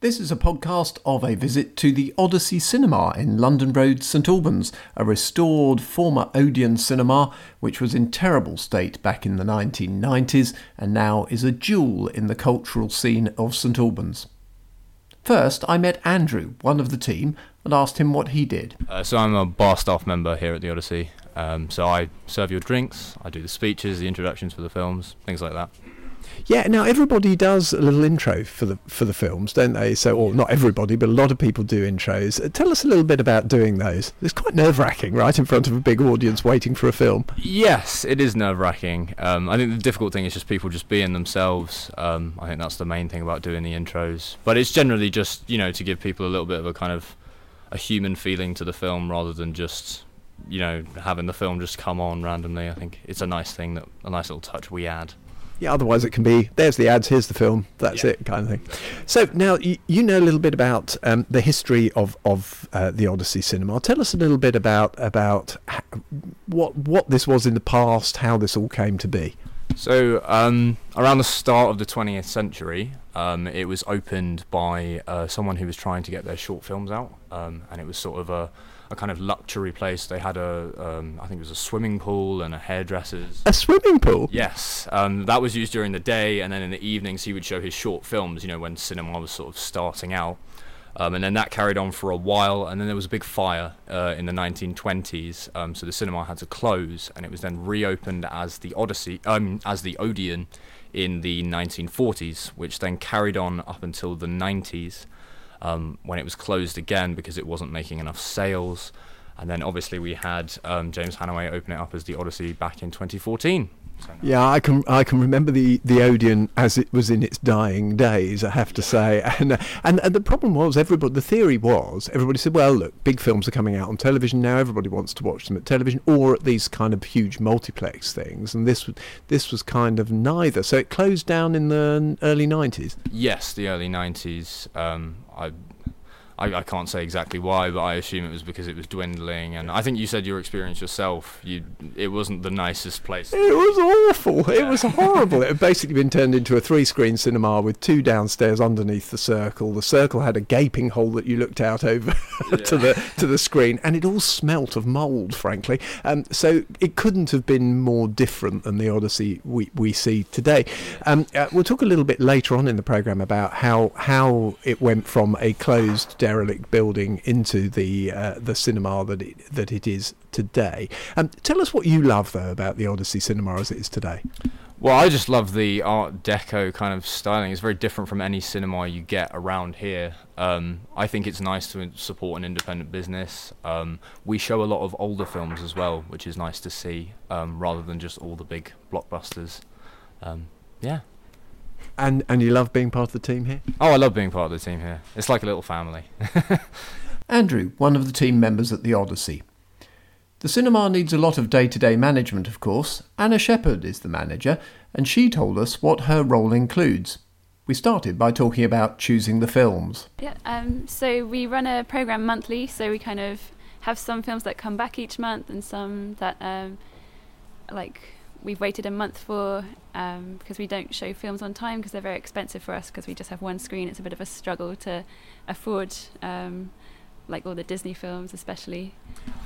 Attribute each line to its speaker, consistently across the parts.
Speaker 1: This is a podcast of a visit to the Odyssey Cinema in London Road, St Albans, a restored former Odeon cinema which was in terrible state back in the 1990s and now is a jewel in the cultural scene of St Albans. First, I met Andrew, one of the team, and asked him what he did.
Speaker 2: Uh, so I'm a bar staff member here at the Odyssey. Um, so I serve your drinks, I do the speeches, the introductions for the films, things like that.
Speaker 1: Yeah, now everybody does a little intro for the for the films, don't they? So, or not everybody, but a lot of people do intros. Uh, tell us a little bit about doing those. It's quite nerve wracking, right, in front of a big audience waiting for a film.
Speaker 2: Yes, it is nerve wracking. Um, I think the difficult thing is just people just being themselves. Um, I think that's the main thing about doing the intros. But it's generally just you know to give people a little bit of a kind of a human feeling to the film rather than just you know having the film just come on randomly. I think it's a nice thing that a nice little touch we add.
Speaker 1: Yeah, otherwise it can be there's the ads, here's the film, that's yeah. it, kind of thing. So now you, you know a little bit about um, the history of of uh, the Odyssey Cinema. Tell us a little bit about about what what this was in the past, how this all came to be.
Speaker 2: So um, around the start of the 20th century, um, it was opened by uh, someone who was trying to get their short films out, um, and it was sort of a a kind of luxury place. They had a, um, I think it was a swimming pool and a hairdresser's.
Speaker 1: A swimming pool.
Speaker 2: Yes, um, that was used during the day, and then in the evenings he would show his short films. You know, when cinema was sort of starting out. Um, and then that carried on for a while, and then there was a big fire uh, in the 1920s, um, so the cinema had to close, and it was then reopened as the Odyssey, um, as the Odeon, in the 1940s, which then carried on up until the 90s um, when it was closed again because it wasn't making enough sales. And then obviously we had um, James Hannaway open it up as the Odyssey back in 2014.
Speaker 1: Yeah, I can I can remember the, the Odeon as it was in its dying days. I have to say, and, and and the problem was everybody. The theory was everybody said, well, look, big films are coming out on television now. Everybody wants to watch them at television or at these kind of huge multiplex things. And this this was kind of neither. So it closed down in the early nineties.
Speaker 2: Yes, the early nineties. Um, I I, I can't say exactly why, but I assume it was because it was dwindling. And I think you said your experience yourself. You, it wasn't the nicest place.
Speaker 1: It was awful. Yeah. It was horrible. it had basically been turned into a three-screen cinema with two downstairs underneath the circle. The circle had a gaping hole that you looked out over yeah. to the to the screen, and it all smelt of mould, frankly. Um, so it couldn't have been more different than the Odyssey we, we see today. Um, uh, we'll talk a little bit later on in the program about how how it went from a closed derelict building into the uh, the cinema that it that it is today. Um, tell us what you love though about the Odyssey Cinema as it is today.
Speaker 2: Well, I just love the Art Deco kind of styling. It's very different from any cinema you get around here. Um, I think it's nice to support an independent business. Um, we show a lot of older films as well, which is nice to see, um, rather than just all the big blockbusters. Um, yeah.
Speaker 1: And and you love being part of the team here?
Speaker 2: Oh, I love being part of the team here. It's like a little family.
Speaker 1: Andrew, one of the team members at the Odyssey. The cinema needs a lot of day to day management, of course. Anna Shepherd is the manager, and she told us what her role includes. We started by talking about choosing the films.
Speaker 3: Yeah, um, so we run a program monthly, so we kind of have some films that come back each month and some that um, like we've waited a month for um, because we don't show films on time because they're very expensive for us because we just have one screen. It's a bit of a struggle to afford um, like all the Disney films, especially.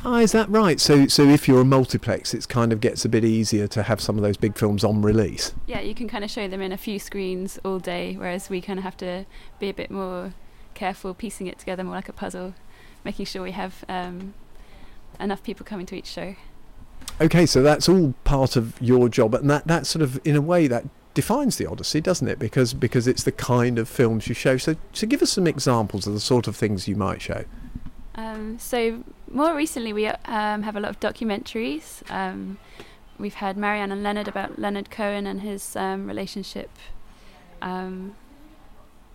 Speaker 1: Ah, is that right? So, so if you're a multiplex, it kind of gets a bit easier to have some of those big films on release.
Speaker 3: Yeah, you can kind of show them in a few screens all day, whereas we kind of have to be a bit more careful, piecing it together more like a puzzle, making sure we have um, enough people coming to each show.
Speaker 1: Okay, so that's all part of your job, and that that sort of in a way that defines the Odyssey, doesn't it? Because because it's the kind of films you show. So so give us some examples of the sort of things you might show.
Speaker 3: Um, so more recently, we um, have a lot of documentaries. Um, we've had Marianne and Leonard about Leonard Cohen and his um, relationship um,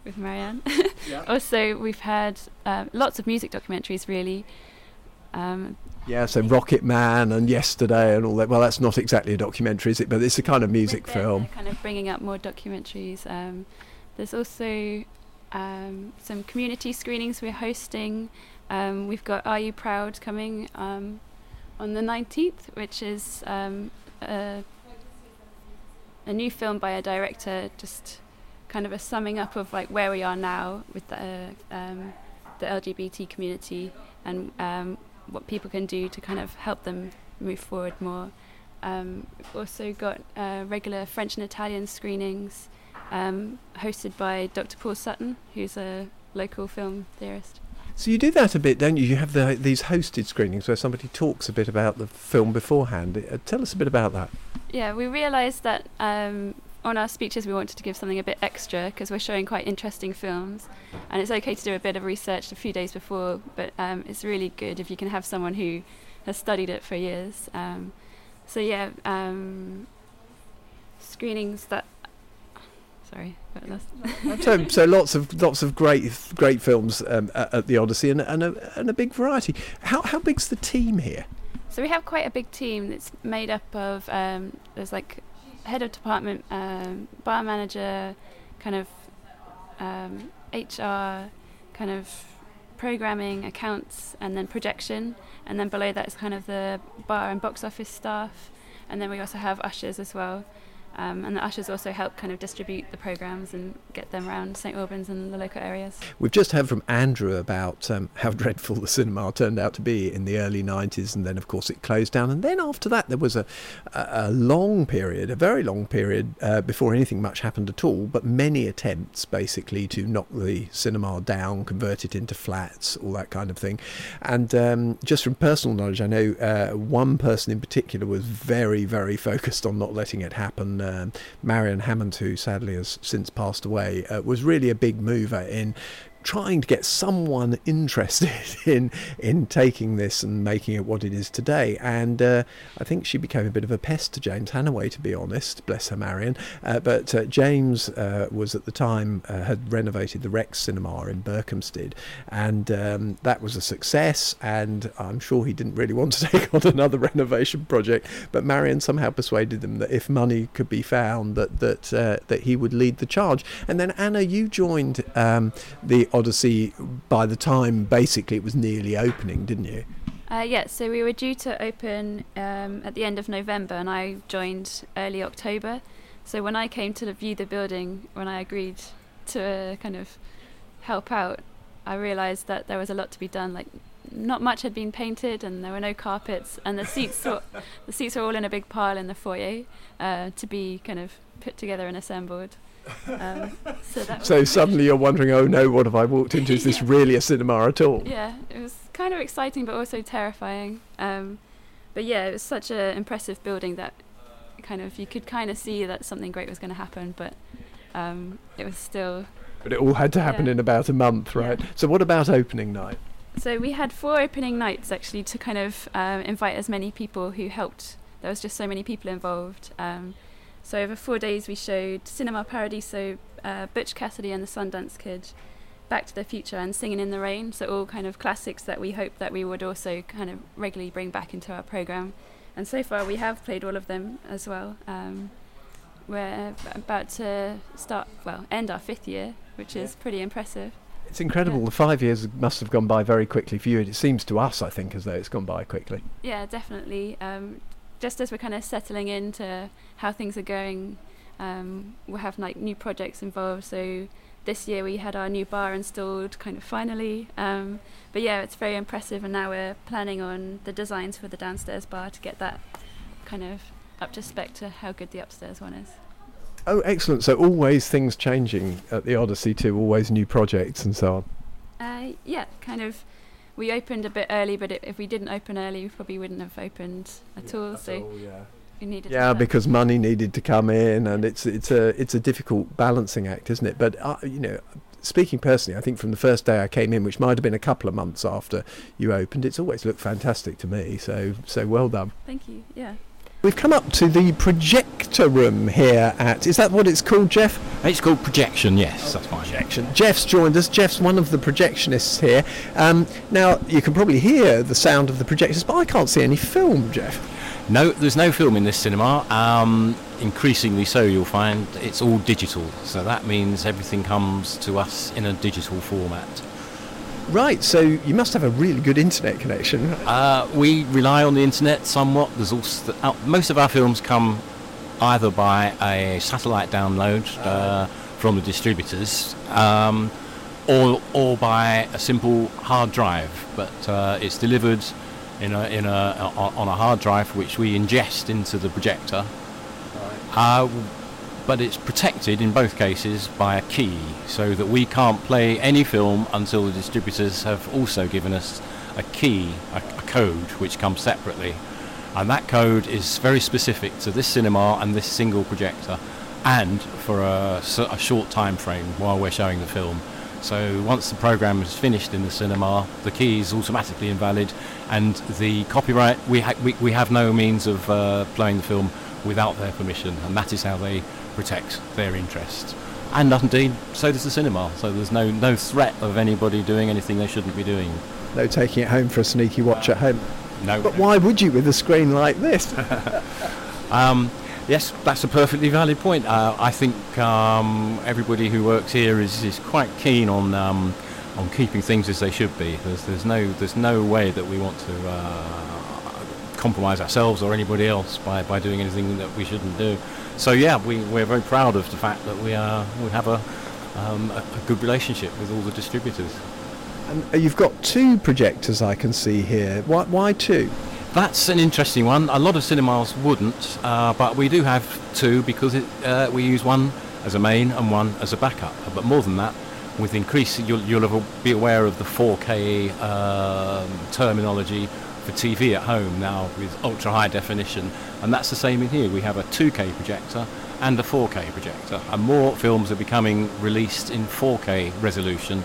Speaker 3: with Marianne. yeah. also, we've had uh, lots of music documentaries, really.
Speaker 1: Um, yeah, so Rocket Man and Yesterday and all that. Well, that's not exactly a documentary, is it? But it's a kind of music film.
Speaker 3: Kind of bringing up more documentaries. Um, there's also um, some community screenings we're hosting. Um, we've got Are You Proud coming um, on the 19th, which is um, a, a, new film by a director just kind of a summing up of like where we are now with the um, the LGBT community and um, what people can do to kind of help them move forward more. Um, we've also got uh, regular French and Italian screenings um, hosted by Dr. Paul Sutton, who's a local film theorist.
Speaker 1: So you do that a bit, don't you? You have the, these hosted screenings where somebody talks a bit about the film beforehand. Uh, tell us a bit about that.
Speaker 3: Yeah, we realised that um, on our speeches we wanted to give something a bit extra because we're showing quite interesting films, and it's okay to do a bit of research a few days before, but um, it's really good if you can have someone who has studied it for years. Um, so yeah, um, screenings that. Sorry,
Speaker 1: so, so lots of lots of great great films um, at, at, the Odyssey and, and, a, and a big variety. How how big's the team here?
Speaker 3: So we have quite a big team that's made up of um, there's like head of department, um, bar manager, kind of um, HR, kind of programming, accounts, and then projection. And then below that is kind of the bar and box office staff. And then we also have ushers as well. Um, and the ushers also help kind of distribute the programs and get them around St Albans and the local areas.
Speaker 1: We've just heard from Andrew about um, how dreadful the cinema turned out to be in the early 90s, and then, of course, it closed down. And then after that, there was a, a long period, a very long period, uh, before anything much happened at all, but many attempts basically to knock the cinema down, convert it into flats, all that kind of thing. And um, just from personal knowledge, I know uh, one person in particular was very, very focused on not letting it happen um, Marion Hammond, who sadly has since passed away, uh, was really a big mover in trying to get someone interested in in taking this and making it what it is today. And uh, I think she became a bit of a pest to James Hannaway, to be honest. Bless her, Marion. Uh, but uh, James uh, was at the time uh, had renovated the Rex Cinema in Berkhamsted, and um, that was a success. And I'm sure he didn't really want to take on another renovation project. But Marion somehow persuaded them that if money could be found, that that uh, that he would lead the charge. And then Anna, you joined um, the Odyssey by the time basically it was nearly opening, didn't you?
Speaker 3: Uh, yeah, so we were due to open um, at the end of November, and I joined early October. So when I came to view the building, when I agreed to uh, kind of help out, I realised that there was a lot to be done. Like, not much had been painted, and there were no carpets, and the seats were the seats were all in a big pile in the foyer uh, to be kind of put together and assembled. Um, so,
Speaker 1: so suddenly you're wondering, oh no, what have I walked into? Is this really a cinema at all?
Speaker 3: Yeah, it was kind of exciting, but also terrifying. Um, but yeah, it was such an impressive building that kind of you could kind of see that something great was going to happen, but um, it was still.
Speaker 1: But it all had to happen
Speaker 3: yeah.
Speaker 1: in about a month, right? Yeah. So what about opening night?
Speaker 3: So we had four opening nights actually to kind of um, invite as many people who helped. There was just so many people involved. Um, so over four days we showed Cinema Paradiso, uh, Butch Cassidy and the Sundance Kid, Back to the Future and Singing in the Rain. So all kind of classics that we hope that we would also kind of regularly bring back into our program. And so far we have played all of them as well. Um, we're about to start, well, end our fifth year, which is pretty impressive.
Speaker 1: It's incredible. Yeah. The five years must have gone by very quickly for you. It seems to us, I think, as though it's gone by quickly.
Speaker 3: Yeah, definitely. Um, just as we're kind of settling into how things are going, um, we'll have like new projects involved. So this year we had our new bar installed, kind of finally. Um, but yeah, it's very impressive, and now we're planning on the designs for the downstairs bar to get that kind of up to spec to how good the upstairs one is.
Speaker 1: Oh, excellent! So always things changing at the Odyssey too. Always new projects and so on.
Speaker 3: Uh, yeah, kind of we opened a bit early, but it, if we didn't open early, we probably wouldn't have opened at
Speaker 1: yeah,
Speaker 3: all. so
Speaker 1: all, yeah.
Speaker 3: we needed.
Speaker 1: Yeah, because money needed to come in, and it's it's a it's a difficult balancing act, isn't it? But uh, you know. Speaking personally, I think from the first day I came in, which might have been a couple of months after you opened, it's always looked fantastic to me. So, so well done.
Speaker 3: Thank you. Yeah.
Speaker 1: We've come up to the projector room here at. Is that what it's called, Geoff?
Speaker 4: It's called projection. Yes, that's fine.
Speaker 1: Projection. Geoff's joined us. Geoff's one of the projectionists here. Um, now you can probably hear the sound of the projectors, but I can't see any film, Geoff.
Speaker 4: No, there's no film in this cinema. Um, increasingly so, you'll find it's all digital. So that means everything comes to us in a digital format.
Speaker 1: Right, so you must have a really good internet connection.
Speaker 4: Uh, we rely on the internet somewhat. There's also uh, most of our films come either by a satellite download uh, from the distributors, um, or or by a simple hard drive. But uh, it's delivered in a in a on a hard drive which we ingest into the projector. Uh, but it's protected in both cases by a key, so that we can't play any film until the distributors have also given us a key, a, a code, which comes separately. And that code is very specific to this cinema and this single projector, and for a, a short time frame while we're showing the film. So once the program is finished in the cinema, the key is automatically invalid, and the copyright we ha- we, we have no means of uh, playing the film without their permission, and that is how they protect their interests. And indeed, so does the cinema. So there's no no threat of anybody doing anything they shouldn't be doing.
Speaker 1: No taking it home for a sneaky watch at home.
Speaker 4: No.
Speaker 1: But why would you with a screen like this?
Speaker 4: Um, yes, that's a perfectly valid point. Uh, I think um, everybody who works here is, is quite keen on um, on keeping things as they should be. There's, there's no there's no way that we want to uh, compromise ourselves or anybody else by, by doing anything that we shouldn't do. So yeah, we, we're very proud of the fact that we are we have a, um, a, a good relationship with all the distributors.
Speaker 1: and uh, you've got two projectors I can see here. Why, why two?
Speaker 4: That's an interesting one. A lot of cinemas wouldn't, uh, but we do have two because it, uh, we use one as a main and one as a backup. But more than that, with increase, you'll, you'll be aware of the 4K um, terminology for TV at home now with ultra high definition, and that's the same in here. We have a 2K projector and a 4K projector, and more films are becoming released in 4K resolution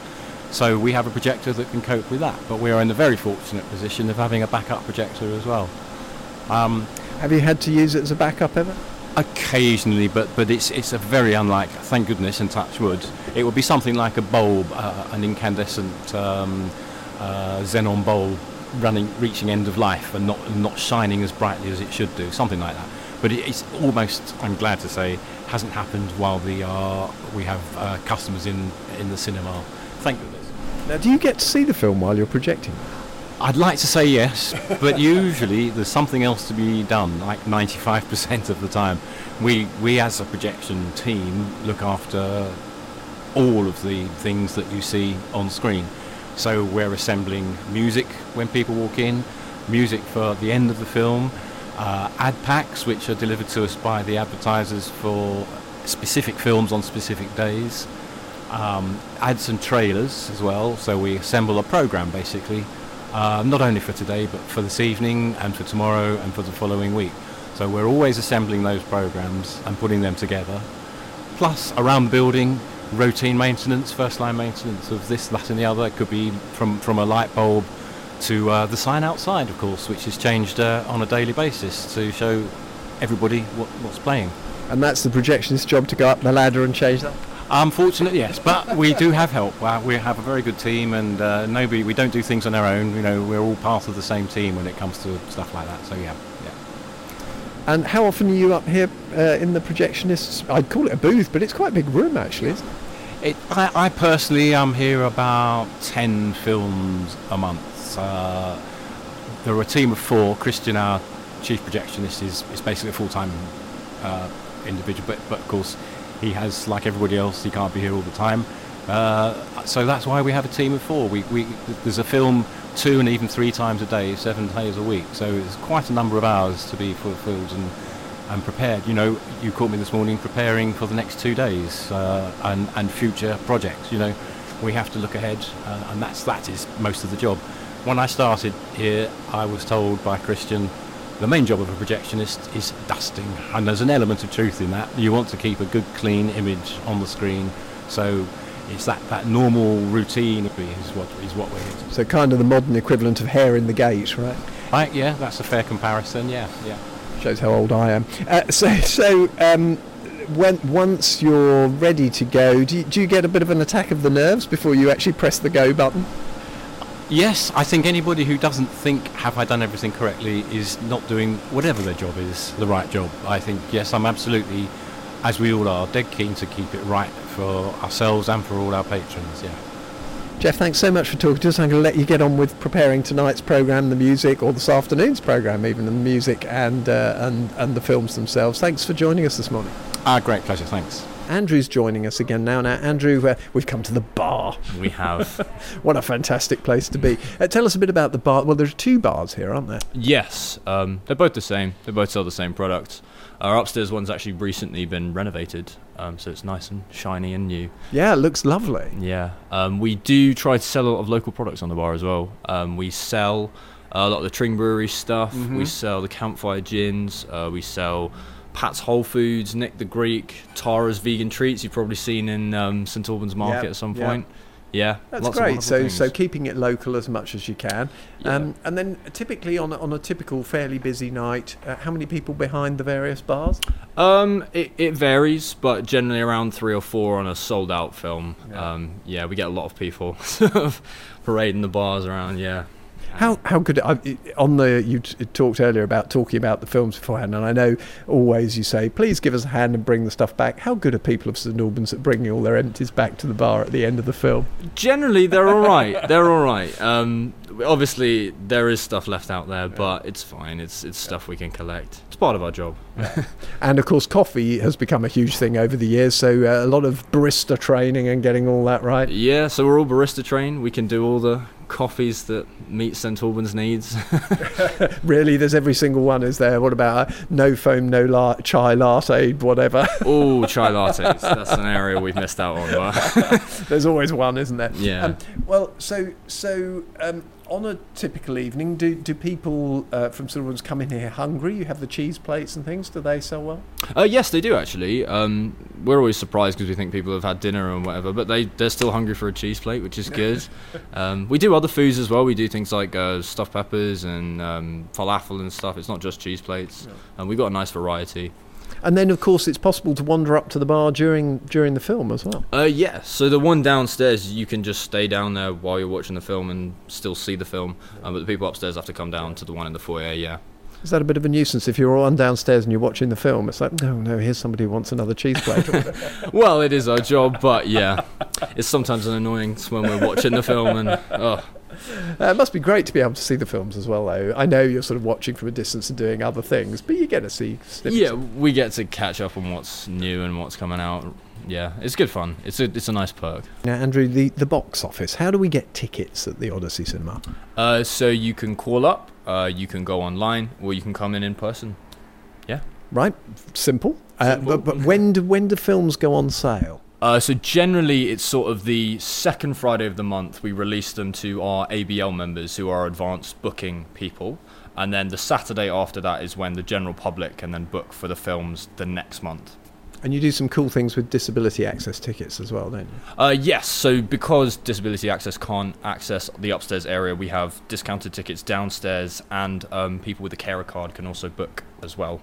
Speaker 4: so we have a projector that can cope with that, but we are in the very fortunate position of having a backup projector as well. Um,
Speaker 1: Have you had to use it as a backup ever?
Speaker 4: occasionally, but, but it's, it's a very unlike, thank goodness and touch wood, it would be something like a bulb, uh, an incandescent um, uh, xenon bulb running, reaching end of life and not, not shining as brightly as it should do, something like that. But it, it's almost, I'm glad to say, hasn't happened while the, uh, we have uh, customers in, in the cinema. Thank goodness.
Speaker 1: Now, do you get to see the film while you're projecting?
Speaker 4: I'd like to say yes, but usually there's something else to be done, like 95% of the time. We, we as a projection team look after all of the things that you see on screen. So we're assembling music when people walk in, music for the end of the film, uh, ad packs which are delivered to us by the advertisers for specific films on specific days, um, ads and trailers as well. So we assemble a program basically, uh, not only for today but for this evening and for tomorrow and for the following week. So we're always assembling those programs and putting them together. Plus, around the building, routine maintenance, first line maintenance of this, that, and the other. It could be from, from a light bulb to uh, the sign outside, of course, which is changed uh, on a daily basis to show everybody what, what's playing.
Speaker 1: And that's the projectionist's job to go up the ladder and change that?
Speaker 4: Unfortunately, yes, but we do have help. Uh, we have a very good team, and uh, nobody. We don't do things on our own. You know, we're all part of the same team when it comes to stuff like that. So yeah, yeah.
Speaker 1: And how often are you up here uh, in the projectionist's? I'd call it a booth, but it's quite a big room actually. It?
Speaker 4: I, I personally am here about 10 films a month. Uh, there are a team of four. Christian, our chief projectionist, is, is basically a full-time uh, individual, but, but of course he has, like everybody else, he can't be here all the time. Uh, so that's why we have a team of four. We, we, there's a film two and even three times a day, seven days a week. So it's quite a number of hours to be fulfilled and, and prepared. You know, you caught me this morning preparing for the next two days uh, and, and future projects. You know, we have to look ahead, uh, and that's that is most of the job. When I started here, I was told by Christian the main job of a projectionist is dusting, and there's an element of truth in that. You want to keep a good, clean image on the screen, so it's that, that normal routine is what is what we're here to.
Speaker 1: So kind of the modern equivalent of hair in the gate, right?
Speaker 4: I, yeah, that's a fair comparison. Yeah, yeah.
Speaker 1: Shows how old I am. Uh, so so um, when once you're ready to go, do you, do you get a bit of an attack of the nerves before you actually press the go button?
Speaker 4: Yes, I think anybody who doesn't think have I done everything correctly is not doing whatever their job is the right job. I think yes, I'm absolutely, as we all are, dead keen to keep it right for ourselves and for all our patrons. Yeah.
Speaker 1: Geoff, thanks so much for talking to us. I'm going to let you get on with preparing tonight's programme, the music, or this afternoon's programme, even the music and uh, and and the films themselves. Thanks for joining us this morning.
Speaker 4: Ah, great pleasure. Thanks.
Speaker 1: Andrew's joining us again now. Now, Andrew, uh, we've come to the bar.
Speaker 2: We have.
Speaker 1: What a fantastic place to be. Uh, tell us a bit about the bar. Well, there's two bars here, aren't there?
Speaker 2: yes, um, they're both the same. They both sell the same products. Our upstairs one's actually recently been renovated, um, so it's nice and shiny and new.
Speaker 1: Yeah, it looks lovely.
Speaker 2: Yeah, um, we do try to sell a lot of local products on the bar as well. Um, we sell a lot of the Tring Brewery stuff. We sell the Campfire gins. Uh, we sell Pat's Whole Foods, Nick the Greek, Tara's vegan treats. You've probably seen in um, St Albans Market
Speaker 1: Yeah,
Speaker 2: at some point. Yeah,
Speaker 1: That's great. So,
Speaker 2: things.
Speaker 1: so keeping it local as much as you can,
Speaker 2: Yeah.
Speaker 1: um, and then typically on a, on a typical fairly busy night, uh, how many people behind the various bars?
Speaker 2: Um, it, it varies, but generally around three or four on a sold out film.
Speaker 1: Yeah.
Speaker 2: Um, yeah, we get a lot of people sort of parading the bars around. Yeah.
Speaker 1: How how could I, on the you t- talked earlier about talking about the films beforehand, and I know always you say please give us a hand and bring the stuff back. How good are people of St Albans at bringing all their empties back to the bar at the end of the film?
Speaker 2: Generally, they're all right. They're all right. Um, obviously, there is stuff left out there, but it's fine. It's it's stuff we can collect. It's part of our job.
Speaker 1: And of course, coffee has become a huge thing over the years. So uh, a lot of barista training and getting all that right.
Speaker 2: Yeah, so we're all barista trained. We can do all the coffees that meet St Albans needs.
Speaker 1: Really, there's every single one. Is there? What about uh, no foam, no la- chai latte, whatever?
Speaker 2: oh, chai lattes. That's an area we've missed out on.
Speaker 1: There's always one, isn't there?
Speaker 2: Yeah.
Speaker 1: Um, well, so so um, on a typical evening, do do people uh, from Albans come in here hungry? You have the cheese plates and things. Do they sell well?
Speaker 2: Uh, yes, they do actually. Um, we're always surprised because we think people have had dinner and whatever, but they they're still hungry for a cheese plate, which is good. um, we do other foods as well. We do things like uh, stuffed peppers and um, falafel and stuff. It's not just cheese plates, and we've got a nice variety.
Speaker 1: And then, of course, it's possible to wander up to the bar during during the film as well.
Speaker 2: Uh, yeah. So the one downstairs, you can just stay down there while you're watching the film and still see the film. Um, but the people upstairs have to come down to the one in the foyer. Yeah.
Speaker 1: Is that a bit of a nuisance if you're on downstairs and you're watching the film? It's like, no, no, here's somebody who wants another cheese plate.
Speaker 2: Well, it is our job, but yeah, it's sometimes an annoyance when we're watching the film and oh,
Speaker 1: Uh, it must be great to be able to see the films as well, though. I know you're sort of watching from a distance and doing other things, but you get to see snippets.
Speaker 2: Yeah, we get to catch up on what's new and what's coming out. Yeah, it's good fun. It's a it's a nice perk.
Speaker 1: Now, Andrew, the, the box office, how do we get tickets at the Odyssey Cinema?
Speaker 2: Uh, so you can call up, uh, you can go online, or you can come in in person. Yeah.
Speaker 1: Right? Simple. Uh,
Speaker 2: Simple.
Speaker 1: But, but when, do, when do films go on sale?
Speaker 2: Uh, so generally, it's sort of the second Friday of the month. We release them to our ABL members, who are advanced booking people, and then the Saturday after that is when the general public can then book for the films the next month.
Speaker 1: And you do some cool things with disability access tickets as well, don't you?
Speaker 2: Uh, yes, so because Disability Access can't access the upstairs area, we have discounted tickets downstairs, and um, people with a carer card can also book as well.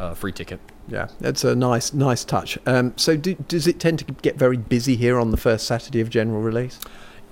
Speaker 2: Uh, free ticket.
Speaker 1: Yeah, that's a nice, nice touch. Um, so, do, does it tend to get very busy here on the first Saturday of general release?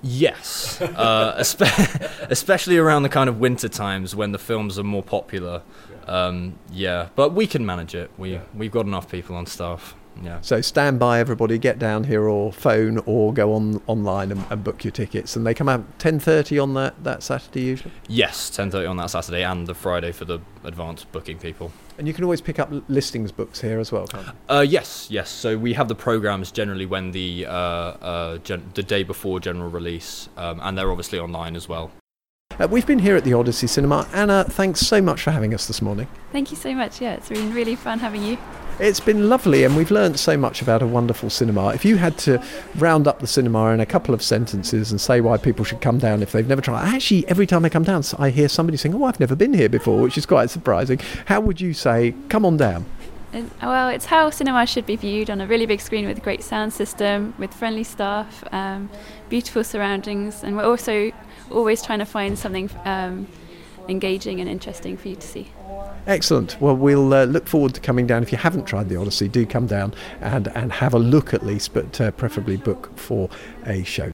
Speaker 2: Yes, uh, espe- especially around the kind of winter times when the films are more popular. Um, yeah, but we can manage it. We we've got enough people on staff. Yeah.
Speaker 1: So stand by, everybody. Get down here, or phone, or go on online and, and book your tickets. And they come out ten thirty on that, that Saturday usually.
Speaker 2: Yes, ten thirty on that Saturday and the Friday for the advanced booking people.
Speaker 1: And you can always pick up listings books here as well. Can't you?
Speaker 2: Uh, yes, yes. So we have the programs generally when the uh, uh, gen- the day before general release, um, and they're obviously online as well.
Speaker 1: Uh, we've been here at the Odyssey Cinema. Anna, thanks so much for having us this morning.
Speaker 3: Thank you so much. Yeah, it's been really fun having you.
Speaker 1: It's been lovely, and we've learned so much about a wonderful cinema. If you had to round up the cinema in a couple of sentences and say why people should come down if they've never tried, actually, every time I come down, I hear somebody saying, "Oh, I've never been here before," which is quite surprising. How would you say, "Come on down"?
Speaker 3: Well, it's how cinema should be viewed on a really big screen with a great sound system, with friendly staff, um, beautiful surroundings, and we're also always trying to find something um, engaging and interesting for you to see.
Speaker 1: Excellent. Well, we'll uh, look forward to coming down. If you haven't tried the Odyssey, do come down and, and have a look at least, but uh, preferably book for a show.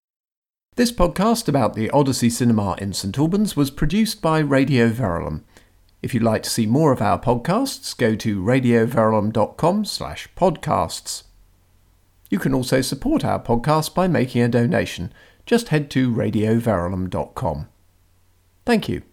Speaker 1: This podcast about the Odyssey Cinema in St Albans was produced by Radio Verulam. If you'd like to see more of our podcasts, go to radioverulam.com slash podcasts. You can also support our podcast by making a donation. Just head to radioverulam.com. Thank you.